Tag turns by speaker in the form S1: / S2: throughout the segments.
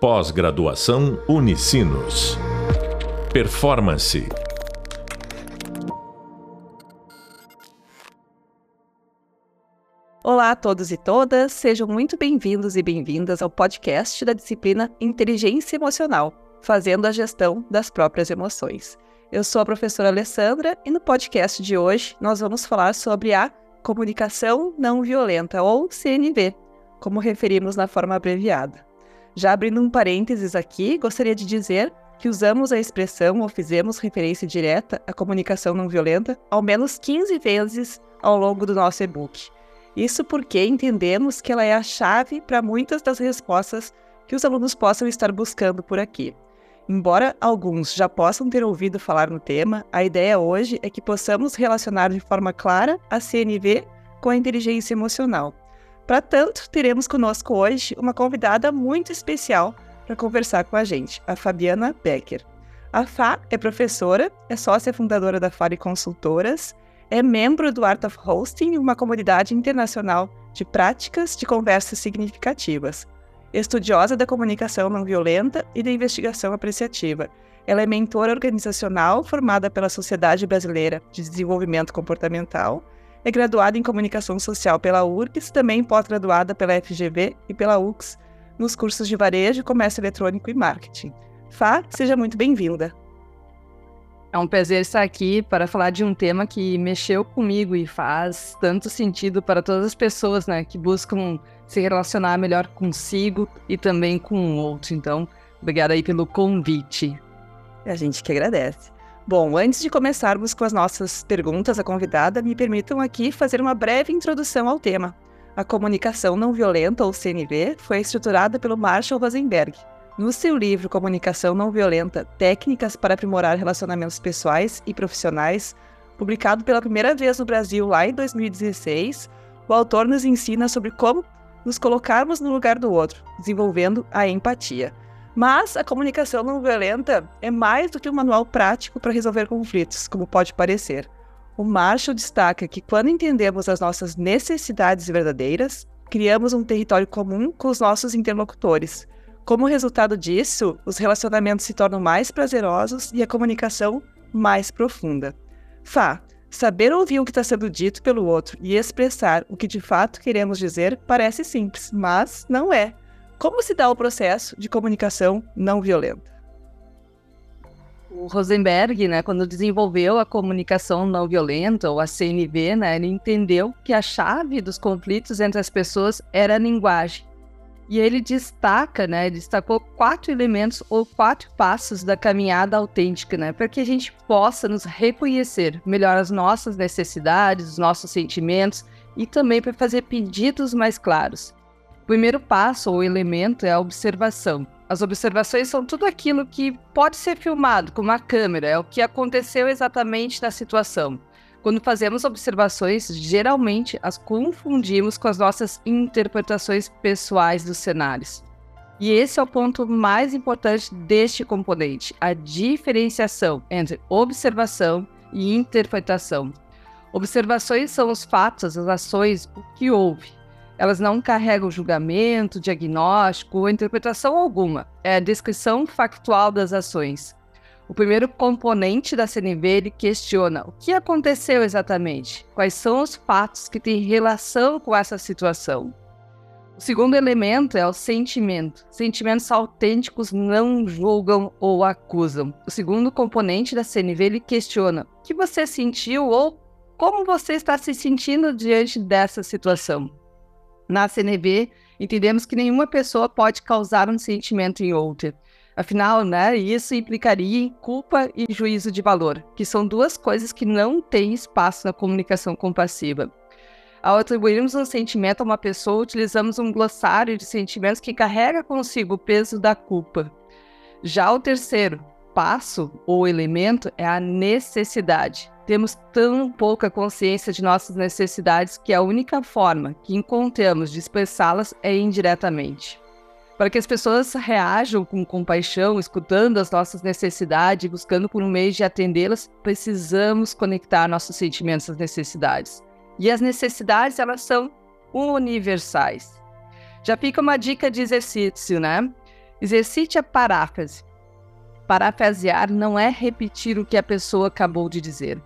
S1: Pós-graduação Unicinos. Performance.
S2: Olá a todos e todas, sejam muito bem-vindos e bem-vindas ao podcast da disciplina Inteligência Emocional, fazendo a gestão das próprias emoções. Eu sou a professora Alessandra e no podcast de hoje nós vamos falar sobre a comunicação não violenta, ou CNV, como referimos na forma abreviada. Já abrindo um parênteses aqui, gostaria de dizer que usamos a expressão ou fizemos referência direta à comunicação não violenta ao menos 15 vezes ao longo do nosso e-book. Isso porque entendemos que ela é a chave para muitas das respostas que os alunos possam estar buscando por aqui. Embora alguns já possam ter ouvido falar no tema, a ideia hoje é que possamos relacionar de forma clara a CNV com a inteligência emocional para tanto, teremos conosco hoje uma convidada muito especial para conversar com a gente, a Fabiana Becker. A Fá é professora, é sócia fundadora da Fale Consultoras, é membro do Art of Hosting, uma comunidade internacional de práticas de conversas significativas. Estudiosa da comunicação não violenta e da investigação apreciativa. Ela é mentora organizacional formada pela Sociedade Brasileira de Desenvolvimento Comportamental é graduada em Comunicação Social pela URGS, também pós-graduada pela FGV e pela UX nos cursos de Varejo, Comércio Eletrônico e Marketing. Fá, seja muito bem-vinda.
S3: É um prazer estar aqui para falar de um tema que mexeu comigo e faz tanto sentido para todas as pessoas né, que buscam se relacionar melhor consigo e também com o outro. Então, obrigada aí pelo convite.
S2: A gente que agradece. Bom, antes de começarmos com as nossas perguntas à convidada, me permitam aqui fazer uma breve introdução ao tema. A comunicação não violenta, ou CNV, foi estruturada pelo Marshall Rosenberg. No seu livro Comunicação Não Violenta: Técnicas para Aprimorar Relacionamentos Pessoais e Profissionais, publicado pela primeira vez no Brasil lá em 2016, o autor nos ensina sobre como nos colocarmos no lugar do outro, desenvolvendo a empatia. Mas a comunicação não violenta é mais do que um manual prático para resolver conflitos, como pode parecer. O Marshall destaca que quando entendemos as nossas necessidades verdadeiras, criamos um território comum com os nossos interlocutores. Como resultado disso, os relacionamentos se tornam mais prazerosos e a comunicação mais profunda. Fá, saber ouvir o que está sendo dito pelo outro e expressar o que de fato queremos dizer parece simples, mas não é. Como se dá o processo de comunicação não violenta?
S3: O Rosenberg, né, quando desenvolveu a comunicação não violenta, ou a CNV, né, ele entendeu que a chave dos conflitos entre as pessoas era a linguagem. E ele destaca, né, destacou quatro elementos ou quatro passos da caminhada autêntica, né, para que a gente possa nos reconhecer melhor as nossas necessidades, os nossos sentimentos e também para fazer pedidos mais claros primeiro passo ou elemento é a observação. As observações são tudo aquilo que pode ser filmado com uma câmera, é o que aconteceu exatamente na situação. Quando fazemos observações, geralmente as confundimos com as nossas interpretações pessoais dos cenários. E esse é o ponto mais importante deste componente, a diferenciação entre observação e interpretação. Observações são os fatos, as ações, o que houve. Elas não carregam julgamento, diagnóstico ou interpretação alguma. É a descrição factual das ações. O primeiro componente da CNV questiona o que aconteceu exatamente, quais são os fatos que têm relação com essa situação. O segundo elemento é o sentimento. Sentimentos autênticos não julgam ou acusam. O segundo componente da CNV questiona o que você sentiu ou como você está se sentindo diante dessa situação. Na CNV, entendemos que nenhuma pessoa pode causar um sentimento em outra. Afinal, né, isso implicaria em culpa e juízo de valor, que são duas coisas que não têm espaço na comunicação compassiva. Ao atribuirmos um sentimento a uma pessoa, utilizamos um glossário de sentimentos que carrega consigo o peso da culpa. Já o terceiro passo ou elemento é a necessidade temos tão pouca consciência de nossas necessidades que a única forma que encontramos de expressá-las é indiretamente. Para que as pessoas reajam com compaixão, escutando as nossas necessidades e buscando por um meio de atendê-las, precisamos conectar nossos sentimentos às necessidades. E as necessidades, elas são universais. Já fica uma dica de exercício, né? Exercite a paráfrase. Parafrasear não é repetir o que a pessoa acabou de dizer.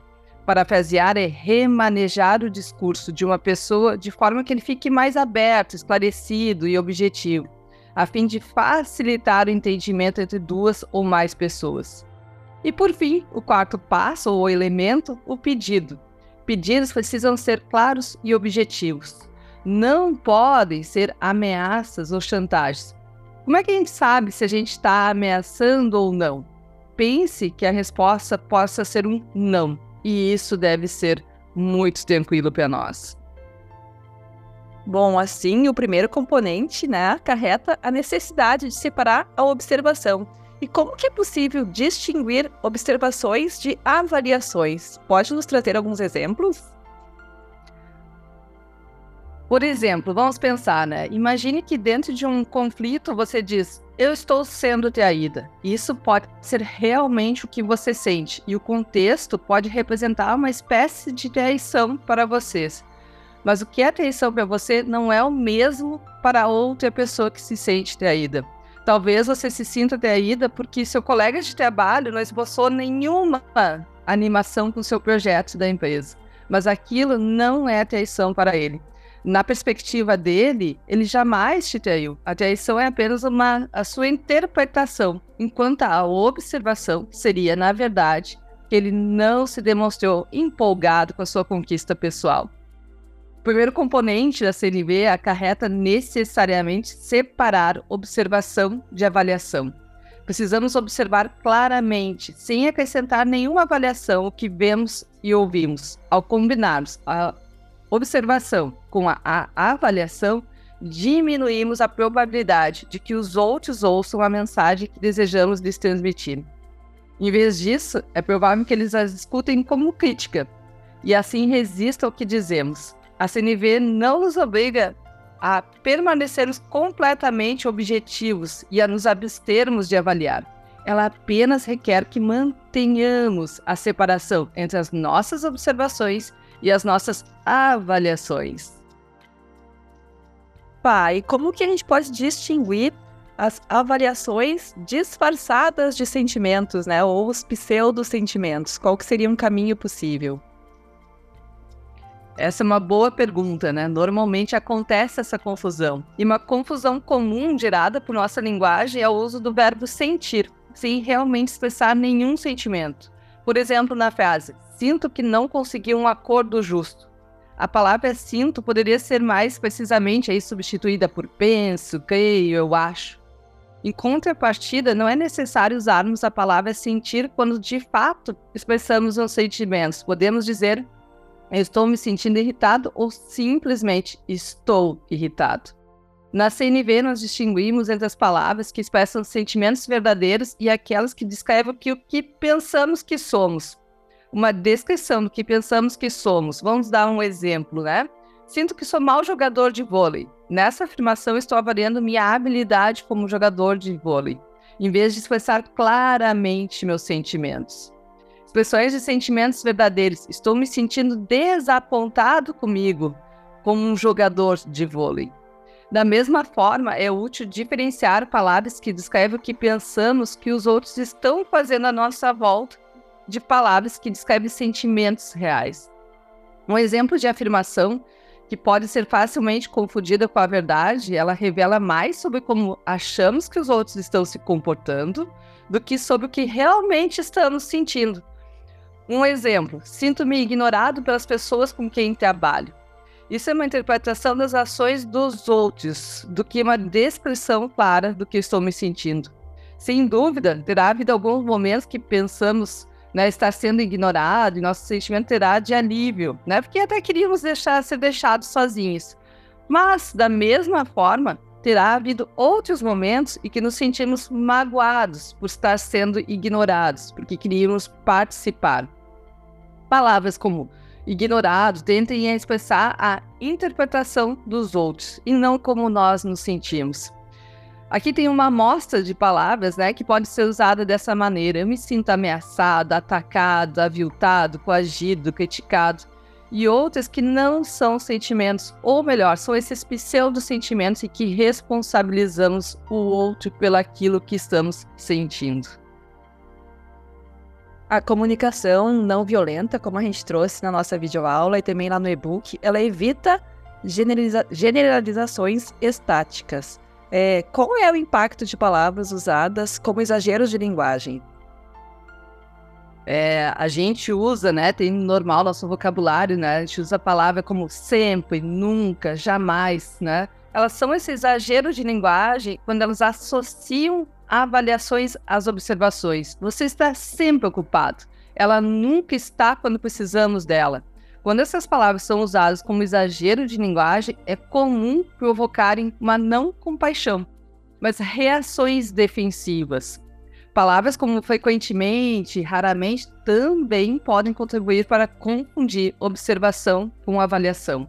S3: Parafrasear é remanejar o discurso de uma pessoa de forma que ele fique mais aberto, esclarecido e objetivo, a fim de facilitar o entendimento entre duas ou mais pessoas. E por fim, o quarto passo ou elemento, o pedido. Pedidos precisam ser claros e objetivos. Não podem ser ameaças ou chantagens. Como é que a gente sabe se a gente está ameaçando ou não? Pense que a resposta possa ser um não e isso deve ser muito tranquilo para nós.
S2: Bom, assim, o primeiro componente, né, acarreta a necessidade de separar a observação. E como que é possível distinguir observações de avaliações? Pode nos trazer alguns exemplos?
S3: Por exemplo, vamos pensar, né? Imagine que dentro de um conflito você diz: Eu estou sendo traída. Isso pode ser realmente o que você sente, e o contexto pode representar uma espécie de traição para vocês. Mas o que é traição para você não é o mesmo para outra pessoa que se sente traída. Talvez você se sinta traída porque seu colega de trabalho não esboçou nenhuma animação com seu projeto da empresa. Mas aquilo não é traição para ele na perspectiva dele, ele jamais te traiu. A traição é apenas uma, a sua interpretação, enquanto a observação seria, na verdade, que ele não se demonstrou empolgado com a sua conquista pessoal. O primeiro componente da CNV acarreta necessariamente separar observação de avaliação. Precisamos observar claramente, sem acrescentar nenhuma avaliação, o que vemos e ouvimos. Ao combinarmos a observação com a, a avaliação, diminuímos a probabilidade de que os outros ouçam a mensagem que desejamos lhes transmitir. Em vez disso, é provável que eles as escutem como crítica e assim resistam ao que dizemos. A CNV não nos obriga a permanecermos completamente objetivos e a nos abstermos de avaliar. Ela apenas requer que mantenhamos a separação entre as nossas observações e as nossas avaliações.
S2: Pai, como que a gente pode distinguir as avaliações disfarçadas de sentimentos, né, ou os pseudo-sentimentos? Qual que seria um caminho possível?
S3: Essa é uma boa pergunta, né? Normalmente acontece essa confusão. E uma confusão comum gerada por nossa linguagem é o uso do verbo sentir, sem realmente expressar nenhum sentimento. Por exemplo, na frase: Sinto que não consegui um acordo justo. A palavra sinto poderia ser mais precisamente aí substituída por penso, creio, eu acho. Em contrapartida, não é necessário usarmos a palavra sentir quando de fato expressamos os sentimentos. Podemos dizer estou me sentindo irritado ou simplesmente estou irritado. Na CNV, nós distinguimos entre as palavras que expressam sentimentos verdadeiros e aquelas que descrevem o que pensamos que somos. Uma descrição do que pensamos que somos. Vamos dar um exemplo, né? Sinto que sou mau jogador de vôlei. Nessa afirmação, estou avaliando minha habilidade como jogador de vôlei, em vez de expressar claramente meus sentimentos. Expressões de sentimentos verdadeiros. Estou me sentindo desapontado comigo como um jogador de vôlei. Da mesma forma, é útil diferenciar palavras que descrevem o que pensamos que os outros estão fazendo à nossa volta de palavras que descrevem sentimentos reais. Um exemplo de afirmação que pode ser facilmente confundida com a verdade, ela revela mais sobre como achamos que os outros estão se comportando do que sobre o que realmente estamos sentindo. Um exemplo: sinto-me ignorado pelas pessoas com quem trabalho. Isso é uma interpretação das ações dos outros, do que uma descrição clara do que estou me sentindo. Sem dúvida, terá havido alguns momentos que pensamos né, estar sendo ignorado e nosso sentimento terá de alívio, né, porque até queríamos deixar ser deixados sozinhos. Mas, da mesma forma, terá havido outros momentos em que nos sentimos magoados por estar sendo ignorados, porque queríamos participar. Palavras como ignorados tentem expressar a interpretação dos outros e não como nós nos sentimos. Aqui tem uma amostra de palavras né, que pode ser usada dessa maneira. Eu me sinto ameaçado, atacado, aviltado, coagido, criticado. e outras que não são sentimentos, ou melhor, são esses pseudo-sentimentos e que responsabilizamos o outro pelaquilo que estamos sentindo.
S2: A comunicação não violenta, como a gente trouxe na nossa videoaula e também lá no e-book, ela evita generaliza generalizações estáticas. É, qual é o impacto de palavras usadas como exageros de linguagem?
S3: É, a gente usa, né, tem normal nosso vocabulário, né, a gente usa a palavra como sempre, nunca, jamais, né? Elas são esse exagero de linguagem quando elas associam avaliações às observações. Você está sempre ocupado. Ela nunca está quando precisamos dela. Quando essas palavras são usadas como exagero de linguagem, é comum provocarem uma não compaixão, mas reações defensivas. Palavras como frequentemente, raramente, também podem contribuir para confundir observação com avaliação.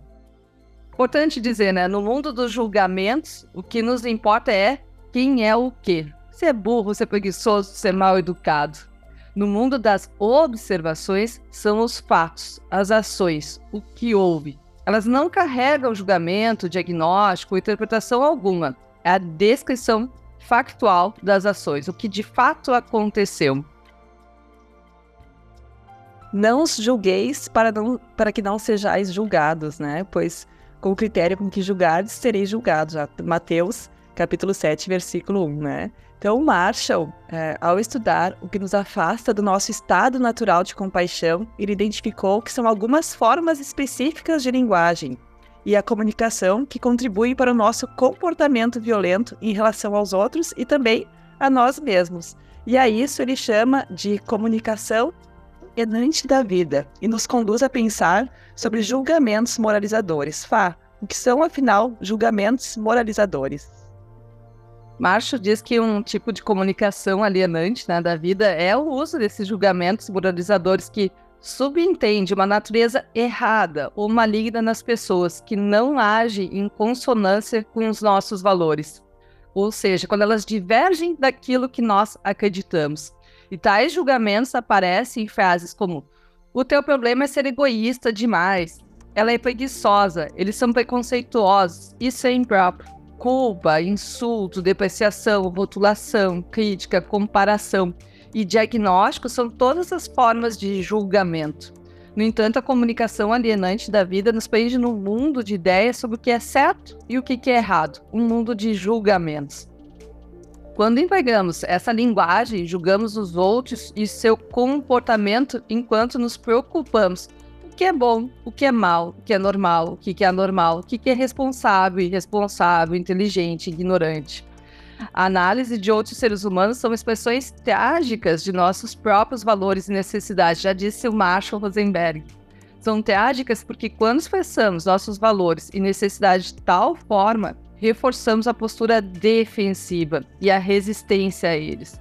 S3: Importante dizer, né? No mundo dos julgamentos, o que nos importa é quem é o quê. Se é burro, se é preguiçoso, se é mal educado. No mundo das observações, são os fatos, as ações, o que houve. Elas não carregam julgamento, diagnóstico, interpretação alguma. É a descrição factual das ações, o que de fato aconteceu.
S2: Não os julgueis para, não, para que não sejais julgados, né? Pois com o critério com que julgardes, sereis julgados. Mateus, capítulo 7, versículo 1, né? Então, Marshall, é, ao estudar o que nos afasta do nosso estado natural de compaixão, ele identificou que são algumas formas específicas de linguagem e a comunicação que contribuem para o nosso comportamento violento em relação aos outros e também a nós mesmos. E a isso ele chama de comunicação enante da vida e nos conduz a pensar sobre julgamentos moralizadores. Fá, o que são, afinal, julgamentos moralizadores?
S3: Marshall diz que um tipo de comunicação alienante né, da vida é o uso desses julgamentos moralizadores que subentende uma natureza errada ou maligna nas pessoas que não age em consonância com os nossos valores. Ou seja, quando elas divergem daquilo que nós acreditamos. E tais julgamentos aparecem em frases como: o teu problema é ser egoísta demais, ela é preguiçosa, eles são preconceituosos, isso é impróprio. Culpa, insulto, depreciação, rotulação, crítica, comparação e diagnóstico são todas as formas de julgamento. No entanto, a comunicação alienante da vida nos prende num mundo de ideias sobre o que é certo e o que é errado, um mundo de julgamentos. Quando empregamos essa linguagem, julgamos os outros e seu comportamento enquanto nos preocupamos que é bom, o que é mal, o que é normal, o que é anormal, o que é responsável, irresponsável, inteligente, ignorante. A análise de outros seres humanos são expressões trágicas de nossos próprios valores e necessidades, já disse o Marshall Rosenberg. São trágicas porque quando expressamos nossos valores e necessidades de tal forma, reforçamos a postura defensiva e a resistência a eles.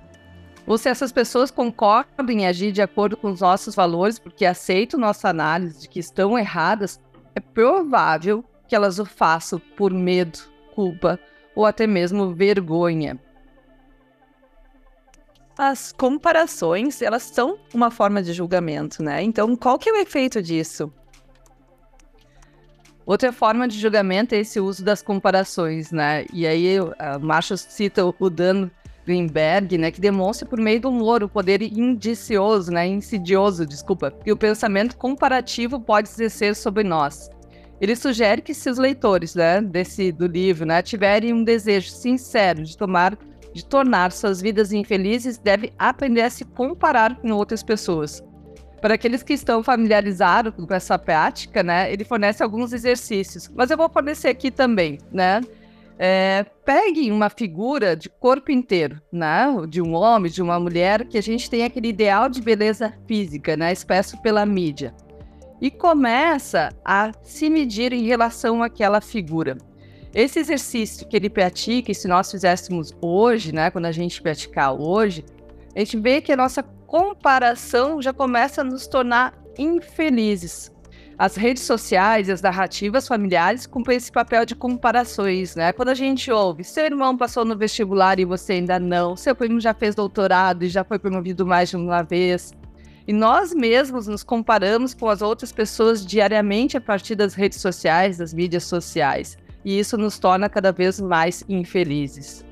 S3: Ou se essas pessoas concordam em agir de acordo com os nossos valores porque aceitam nossa análise de que estão erradas, é provável que elas o façam por medo, culpa ou até mesmo vergonha.
S2: As comparações, elas são uma forma de julgamento, né? Então, qual que é o efeito disso?
S3: Outra forma de julgamento é esse uso das comparações, né? E aí, a Marshall cita o Dan Greenberg, né, que demonstra por meio do humor o poder indicioso, né, insidioso, desculpa, que o pensamento comparativo pode exercer sobre nós. Ele sugere que se os leitores, né, desse do livro, né, tiverem um desejo sincero de tomar de tornar suas vidas infelizes, deve aprender a se comparar com outras pessoas. Para aqueles que estão familiarizados com essa prática, né, ele fornece alguns exercícios, mas eu vou fornecer aqui também, né? É, pegue uma figura de corpo inteiro, né? De um homem, de uma mulher, que a gente tem aquele ideal de beleza física, né? Expresso pela mídia. E começa a se medir em relação àquela figura. Esse exercício que ele pratica, e se nós fizéssemos hoje, né? Quando a gente praticar hoje, a gente vê que a nossa comparação já começa a nos tornar infelizes. As redes sociais e as narrativas familiares cumprem esse papel de comparações, né? Quando a gente ouve, seu irmão passou no vestibular e você ainda não, seu primo já fez doutorado e já foi promovido mais de uma vez. E nós mesmos nos comparamos com as outras pessoas diariamente a partir das redes sociais, das mídias sociais. E isso nos torna cada vez mais infelizes.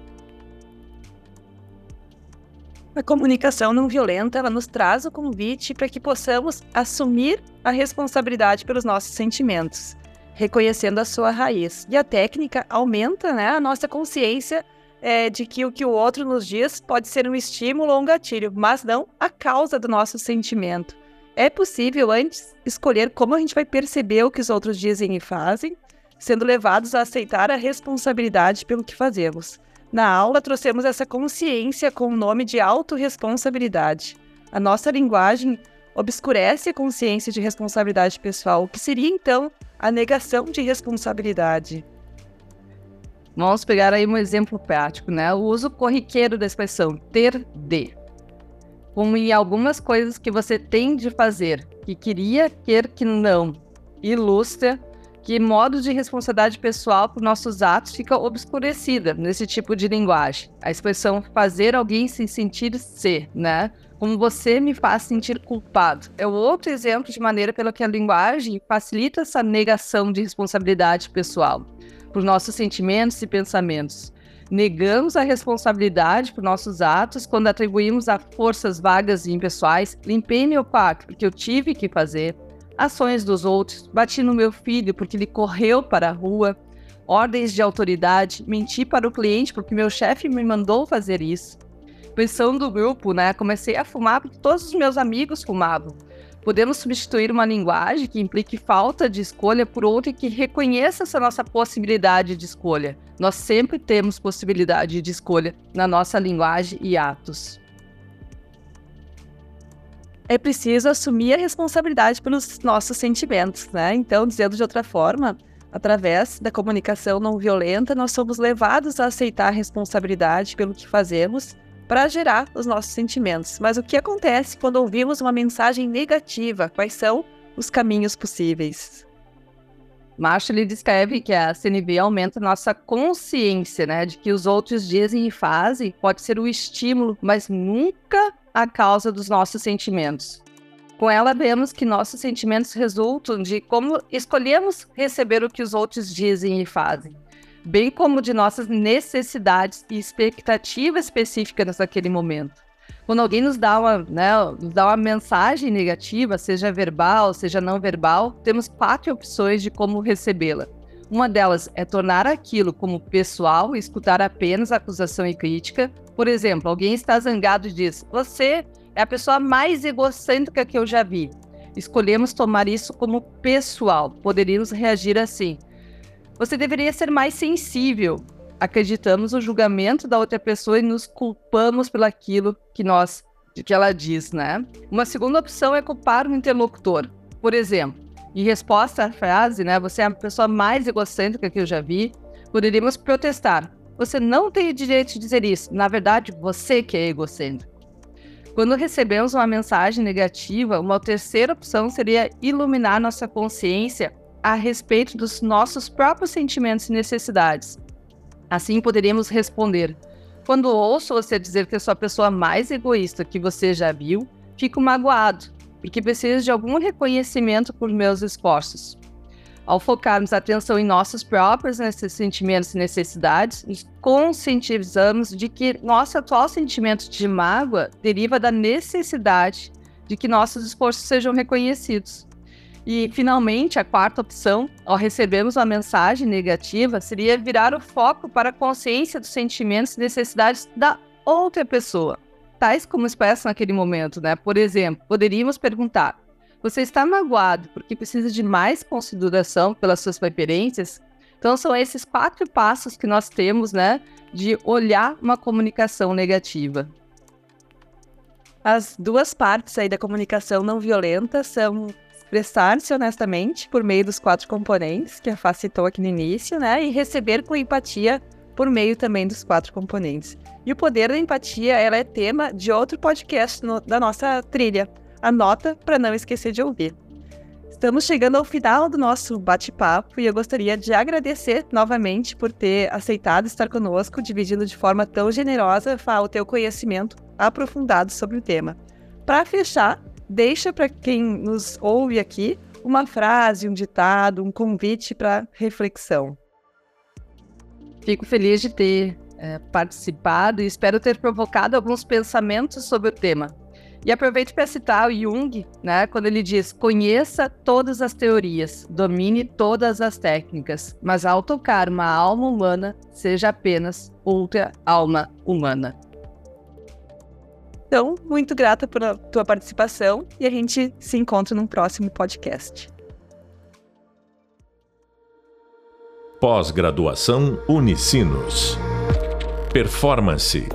S2: A comunicação não violenta, ela nos traz o convite para que possamos assumir a responsabilidade pelos nossos sentimentos, reconhecendo a sua raiz. E a técnica aumenta né, a nossa consciência é, de que o que o outro nos diz pode ser um estímulo ou um gatilho, mas não a causa do nosso sentimento. É possível antes escolher como a gente vai perceber o que os outros dizem e fazem, sendo levados a aceitar a responsabilidade pelo que fazemos. Na aula, trouxemos essa consciência com o nome de autorresponsabilidade. A nossa linguagem obscurece a consciência de responsabilidade pessoal, que seria então a negação de responsabilidade.
S3: Vamos pegar aí um exemplo prático, né? O uso corriqueiro da expressão ter de. Como em algumas coisas que você tem de fazer, que queria, quer que não, ilustra que modo de responsabilidade pessoal por nossos atos fica obscurecida nesse tipo de linguagem. A expressão fazer alguém se sentir ser, né? Como você me faz sentir culpado. É outro exemplo de maneira pela que a linguagem facilita essa negação de responsabilidade pessoal por nossos sentimentos e pensamentos. Negamos a responsabilidade por nossos atos quando atribuímos a forças vagas e impessoais. Limpei meu quarto porque eu tive que fazer. Ações dos outros. Bati no meu filho porque ele correu para a rua. Ordens de autoridade. Menti para o cliente porque meu chefe me mandou fazer isso. Pensão do grupo, né? Comecei a fumar porque todos os meus amigos fumavam. Podemos substituir uma linguagem que implique falta de escolha por outra que reconheça essa nossa possibilidade de escolha. Nós sempre temos possibilidade de escolha na nossa linguagem e atos.
S2: É preciso assumir a responsabilidade pelos nossos sentimentos, né? Então, dizendo de outra forma, através da comunicação não violenta, nós somos levados a aceitar a responsabilidade pelo que fazemos para gerar os nossos sentimentos. Mas o que acontece quando ouvimos uma mensagem negativa? Quais são os caminhos possíveis?
S3: Marshall descreve que a CNV aumenta nossa consciência, né, de que os outros dizem e fazem pode ser o estímulo, mas nunca a causa dos nossos sentimentos. Com ela, vemos que nossos sentimentos resultam de como escolhemos receber o que os outros dizem e fazem bem como de nossas necessidades e expectativas específicas naquele momento. Quando alguém nos dá uma, né, nos dá uma mensagem negativa, seja verbal, seja não verbal, temos quatro opções de como recebê-la. Uma delas é tornar aquilo como pessoal e escutar apenas acusação e crítica. Por exemplo, alguém está zangado e diz: Você é a pessoa mais egocêntrica que eu já vi. Escolhemos tomar isso como pessoal. Poderíamos reagir assim: você deveria ser mais sensível. Acreditamos no julgamento da outra pessoa e nos culpamos pelo aquilo que nós que ela diz, né? Uma segunda opção é culpar o interlocutor. Por exemplo, em resposta à frase, né, você é a pessoa mais egocêntrica que eu já vi, poderíamos protestar. Você não tem direito de dizer isso. Na verdade, você que é egocêntrico. Quando recebemos uma mensagem negativa, uma terceira opção seria iluminar nossa consciência a respeito dos nossos próprios sentimentos e necessidades. Assim poderíamos responder: Quando ouço você dizer que eu sou a pessoa mais egoísta que você já viu, fico magoado, porque preciso de algum reconhecimento por meus esforços. Ao focarmos a atenção em nossos próprios sentimentos e necessidades, nos conscientizamos de que nosso atual sentimento de mágoa deriva da necessidade de que nossos esforços sejam reconhecidos. E, finalmente, a quarta opção, ao recebermos uma mensagem negativa, seria virar o foco para a consciência dos sentimentos e necessidades da outra pessoa, tais como expressam naquele momento, né? Por exemplo, poderíamos perguntar: você está magoado porque precisa de mais consideração pelas suas preferências? Então, são esses quatro passos que nós temos, né, de olhar uma comunicação negativa.
S2: As duas partes aí da comunicação não violenta são expressar-se honestamente por meio dos quatro componentes que a Fá citou aqui no início, né? E receber com empatia por meio também dos quatro componentes. E o poder da empatia, ela é tema de outro podcast no, da nossa trilha. Anota para não esquecer de ouvir. Estamos chegando ao final do nosso bate-papo e eu gostaria de agradecer novamente por ter aceitado estar conosco, dividindo de forma tão generosa o teu conhecimento aprofundado sobre o tema. Para fechar, deixa para quem nos ouve aqui uma frase, um ditado, um convite para reflexão.
S3: Fico feliz de ter é, participado e espero ter provocado alguns pensamentos sobre o tema. E aproveito para citar o Jung, né, quando ele diz: conheça todas as teorias, domine todas as técnicas, mas ao tocar uma alma humana, seja apenas outra alma humana.
S2: Então, muito grata pela tua participação e a gente se encontra num próximo podcast.
S1: Pós-graduação Unicinos. Performance